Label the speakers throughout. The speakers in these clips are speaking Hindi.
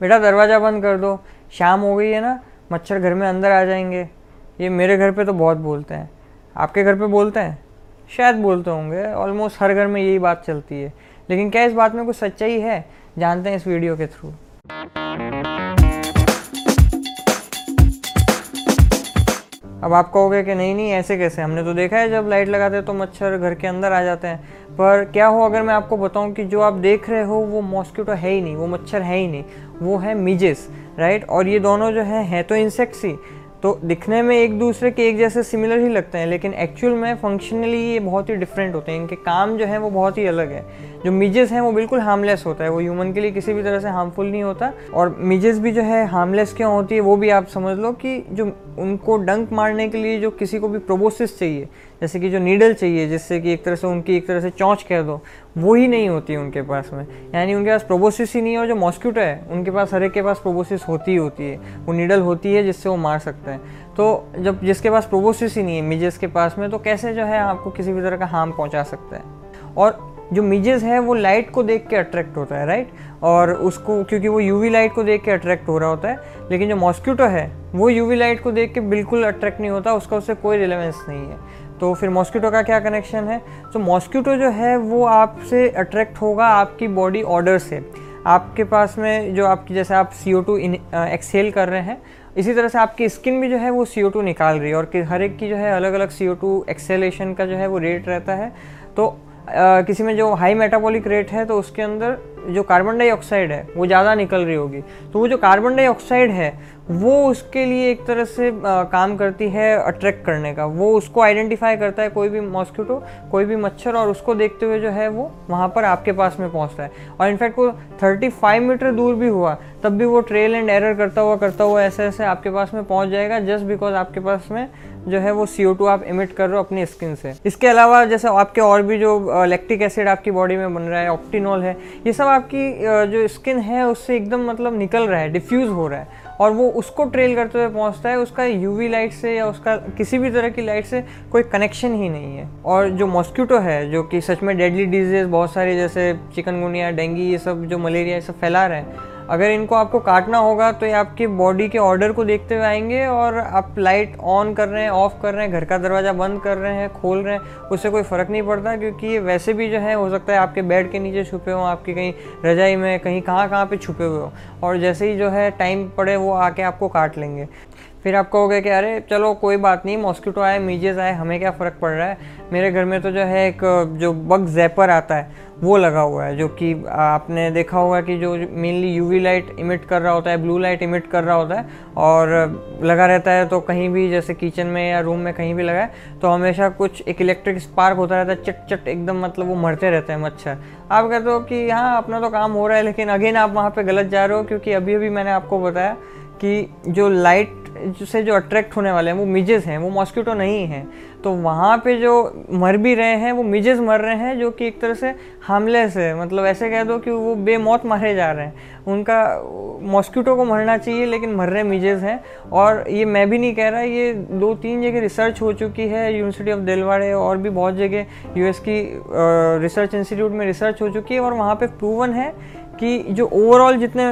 Speaker 1: बेटा दरवाज़ा बंद कर दो। शाम हो गई है ना, मच्छर घर में अंदर आ जाएँगे। ये मेरे घर पे तो बहुत बोलते हैं। आपके घर पे बोलते हैं? शायद बोलते होंगे। ऑलमोस्ट हर घर में यही बात चलती है। लेकिन क्या इस बात में कुछ सच्चाई है? जानते हैं इस वीडियो के थ्रू अब आप कहोगे कि नहीं नहीं, ऐसे कैसे? हमने तो देखा है जब लाइट लगाते हैं तो मच्छर घर के अंदर आ जाते हैं। पर क्या हो, अगर मैं आपको बताऊँ कि जो आप देख रहे हो, वो मॉस्किटो है ही नहीं, वो मच्छर है ही नहीं, वो है मिजेस राइट और ये दोनों जो है, हैं तो इंसेक्ट्स ही। तो दिखने में एक दूसरे के एक जैसे सिमिलर ही लगते हैं, लेकिन एक्चुअल में फंक्शनली ये बहुत ही डिफरेंट होते हैं। इनके काम जो है वो बहुत ही अलग है। जो मिजेस हैं वो बिल्कुल हार्मलेस होता है। वो ह्यूमन के लिए किसी भी तरह से हार्मफुल नहीं होता। और मिजेस भी जो है हार्मलेस क्यों होती है, वो भी आप समझ लो कि जो उनको डंक मारने के लिए जो किसी को भी प्रोबोसिस चाहिए जैसे कि जो नीडल चाहिए, जिससे कि एक तरह से उनकी एक तरह से चौंच कह दो, वो ही नहीं होती उनके पास में। यानी उनके पास प्रोबोसिस ही नहीं है और जो मॉस्क्यूटो है, उनके पास, हर एक के पास प्रोबोसिस होती ही होती है। वो नीडल होती है जिससे वो मार सकते हैं। तो जब जिसके पास प्रोबोसिस ही नहीं है मिजेस के पास में तो कैसे जो है आपको किसी भी तरह का हार्म पहुँचा सकता है? और जो मिजेस है, वो लाइट को देख के अट्रैक्ट होता है राइट और उसको, क्योंकि वो यूवी लाइट को देख के अट्रैक्ट हो रहा होता है, लेकिन जो मॉस्क्यूटो है, वो यूवी लाइट को देख के बिल्कुल अट्रैक्ट नहीं होता, उसका उससे कोई रिलेवेंस नहीं है। तो फिर मॉस्किटो का क्या कनेक्शन है? तो मॉस्किटो जो है वो आपसे अट्रैक्ट होगा आपकी बॉडी ऑर्डर से। आपके पास में जो आपकी जैसे आप सी ओ टू एक्सेल कर रहे हैं इसी तरह से आपकी स्किन भी जो है वो सी ओ टू निकाल रही है और कि हर एक की जो है अलग अलग सी ओ टू एक्सेलेशन का जो है वो रेट रहता है। तो आ, किसी में जो हाई मेटाबॉलिक रेट है तो उसके अंदर जो कार्बन डाइऑक्साइड है वो ज़्यादा निकल रही होगी। तो वो जो कार्बन डाइऑक्साइड है वो उसके लिए एक तरह से आ, काम करती है अट्रैक्ट करने का। वो उसको आइडेंटिफाई करता है कोई भी मॉस्किटो कोई भी मच्छर और उसको देखते हुए जो है वो वहाँ पर आपके पास में पहुँचता है। और इनफैक्ट वो 35 मीटर दूर भी हुआ तब भी वो ट्रेल एंड एरर करता हुआ करता हुआ ऐसे ऐसे आपके पास में पहुँच जाएगा जस्ट बिकॉज़ आपके पास में जो है वो सी आप इमिट कर रहे हो अपनी स्किन से। इसके अलावा जैसे आपके और भी जो लैक्टिक एसिड आपकी बॉडी में बन रहा है ऑप्टिनॉल है ये सब आपकी जो स्किन है, उससे एकदम मतलब निकल रहा है डिफ्यूज़ हो रहा है। और वो उसको ट्रेल करते हुए पहुँचता है, उसका यूवी लाइट से या उसका किसी भी तरह की लाइट से कोई कनेक्शन ही नहीं है। और जो मॉस्क्यूटो है, जो कि सच में डेडली डिज़ीज़ बहुत सारे जैसे चिकनगुनिया डेंगी ये सब, जो मलेरिया ये सब फैला रहे हैं अगर इनको आपको काटना होगा तो ये आपकी बॉडी के ऑर्डर को देखते हुए आएँगे और आप लाइट ऑन कर रहे हैं, ऑफ़ कर रहे हैं, घर का दरवाज़ा बंद कर रहे हैं, खोल रहे हैं, उससे कोई फ़र्क नहीं पड़ता क्योंकि ये वैसे भी जो है, हो सकता है आपके बेड के नीचे छुपे हों, आपकी कहीं रजाई में, कहीं कहाँ कहाँ पर छुपे हुए हों। और जैसे ही जो है, टाइम पड़े, वो आके आपको काट लेंगे। फिर आप कहोगे कि अरे, चलो, कोई बात नहीं मॉस्किटो आए मीजेज आए, हमें क्या फ़र्क पड़ रहा है? मेरे घर में तो जो है एक, जो बग जैपर आता है, वो लगा हुआ है, जो कि आपने देखा होगा कि जो मेनली यूवी लाइट इमिट कर रहा होता है ब्लू लाइट इमिट कर रहा होता है, और लगा रहता है तो कहीं भी, जैसे किचन में या रूम में कहीं भी लगा है तो हमेशा कुछ एक इलेक्ट्रिक स्पार्क होता रहता है, चट चट, एकदम मतलब वो मरते रहते हैं मच्छर। आप कहते हो कि हाँ अपना तो काम हो रहा है, लेकिन अगेन आप वहाँ पर गलत जा रहे हो, क्योंकि अभी अभी मैंने आपको बताया कि जो लाइट से जो अट्रैक्ट होने वाले हैं, वो मिजेज हैं, वो मॉस्किटो नहीं हैं। तो वहाँ पे जो मर भी रहे हैं, वो मिजेज मर रहे हैं, जो कि एक तरह से हार्मलेस है। मतलब ऐसे कह दो कि वो बेमौत मारे जा रहे हैं। उनका मॉस्किटो को मरना चाहिए, लेकिन मर रहे मिजेज हैं। और ये मैं भी नहीं कह रहा, ये दो तीन जगह रिसर्च हो चुकी है यूनिवर्सिटी ऑफ़ दिलवाड़े और भी बहुत जगह यूएस की रिसर्च इंस्टीट्यूट में रिसर्च हो चुकी है और वहाँ पे प्रूवन है कि जो ओवरऑल जितने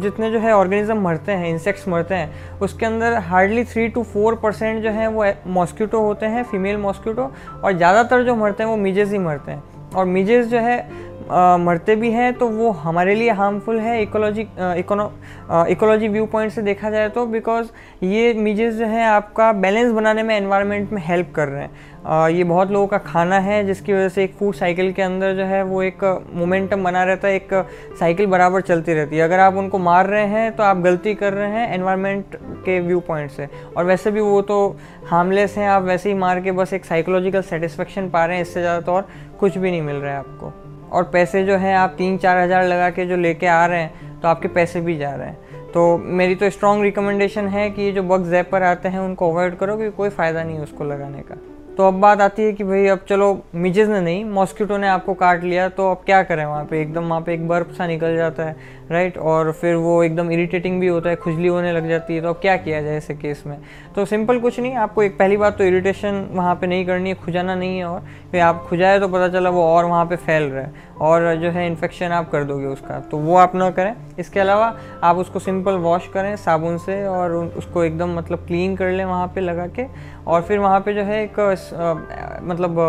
Speaker 1: जितने जो है ऑर्गेनिज्म मरते हैं इंसेक्ट्स मरते हैं, उसके अंदर hardly three two four percent जो है वो मॉस्किटो होते हैं फीमेल मॉस्किटो और ज़्यादातर जो मरते हैं वो मिजेज ही मरते हैं। और मिजेज जो है आ, मरते भी हैं तो वो हमारे लिए हार्मफुल है ecology econo ecology view point से देखा जाए तो बिकॉज़ ये मीजेस जो हैं आपका बैलेंस बनाने में एनवायरनमेंट में हेल्प कर रहे हैं। आ, ये बहुत लोगों का खाना है जिसकी वजह से एक फ़ूड साइकिल के अंदर जो है वो एक मोमेंटम बना रहता है एक साइकिल बराबर चलती रहती है। अगर आप उनको मार रहे हैं तो आप गलती कर रहे हैं एनवायरनमेंट के व्यू पॉइंट से। और वैसे भी वो तो हार्मलेस हैं आप वैसे ही मार के बस एक साइकोलॉजिकल सेटिस्फेक्शन पा रहे हैं इससे ज़्यादा तो और कुछ भी नहीं मिल रहा है आपको। और पैसे जो हैं आप तीन चार हज़ार लगा के जो लेके आ रहे हैं तो आपके पैसे भी जा रहे हैं। तो मेरी तो स्ट्रॉन्ग रिकमेंडेशन है कि ये जो बग जैपर पर आते हैं, उनको अवॉइड करो, क्योंकि कोई फ़ायदा नहीं है उसको लगाने का। तो अब बात आती है कि भाई, अब चलो मिजेज ने नहीं मॉस्किटो ने आपको काट लिया तो अब क्या करें वहाँ पे? एकदम वहाँ पे एक बर्फ़ सा निकल जाता है। राइट? और फिर वो एकदम इरिटेटिंग भी होता है, खुजली होने लग जाती है तो अब क्या किया जाए ऐसे केस में? तो सिंपल कुछ नहीं, आपको एक पहली बात तो इरिटेशन वहाँ पे नहीं करनी है, खुजाना नहीं है, और फिर आप खुजाए तो पता चला वो और वहाँ पे फैल रहा है, और जो है इन्फेक्शन आप कर दोगे उसका तो वो आप ना करें। इसके अलावा आप उसको सिंपल वॉश करें साबुन से, और उसको एकदम मतलब क्लीन कर लें वहाँ पर लगा के, और फिर वहाँ पर जो है एक मतलब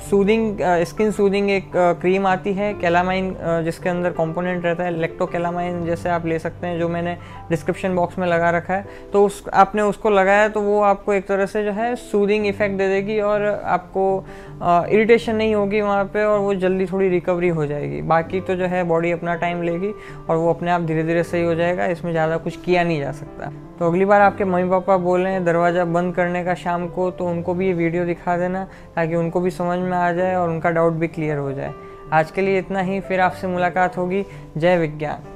Speaker 1: सूदिंग स्किन सूदिंग एक क्रीम आती है, कैलामाइन जिसके अंदर कंपोनेंट रहता है लेक्टो कैलामाइन जैसे आप ले सकते हैं, जो मैंने डिस्क्रिप्शन बॉक्स में लगा रखा है। तो उस, आपने उसको लगाया तो वो आपको एक तरह से जो है सूदिंग इफ़ेक्ट दे देगी और आपको इरिटेशन नहीं होगी वहाँ पर और वो जल्दी थोड़ी रिकवरी हो जाएगी। बाकी तो जो है बॉडी अपना टाइम लेगी और वो अपने आप धीरे धीरे सही हो जाएगा, इसमें ज़्यादा कुछ किया नहीं जा सकता। तो अगली बार आपके मम्मी पापा बोल रहे हैं, दरवाज़ा बंद करने का शाम को तो उनको भी ये वीडियो दिखा देना, ताकि उनको भी समझ में आ जाए और उनका डाउट भी क्लियर हो जाए। आज के लिए इतना ही, फिर आपसे मुलाकात होगी। जय विज्ञान।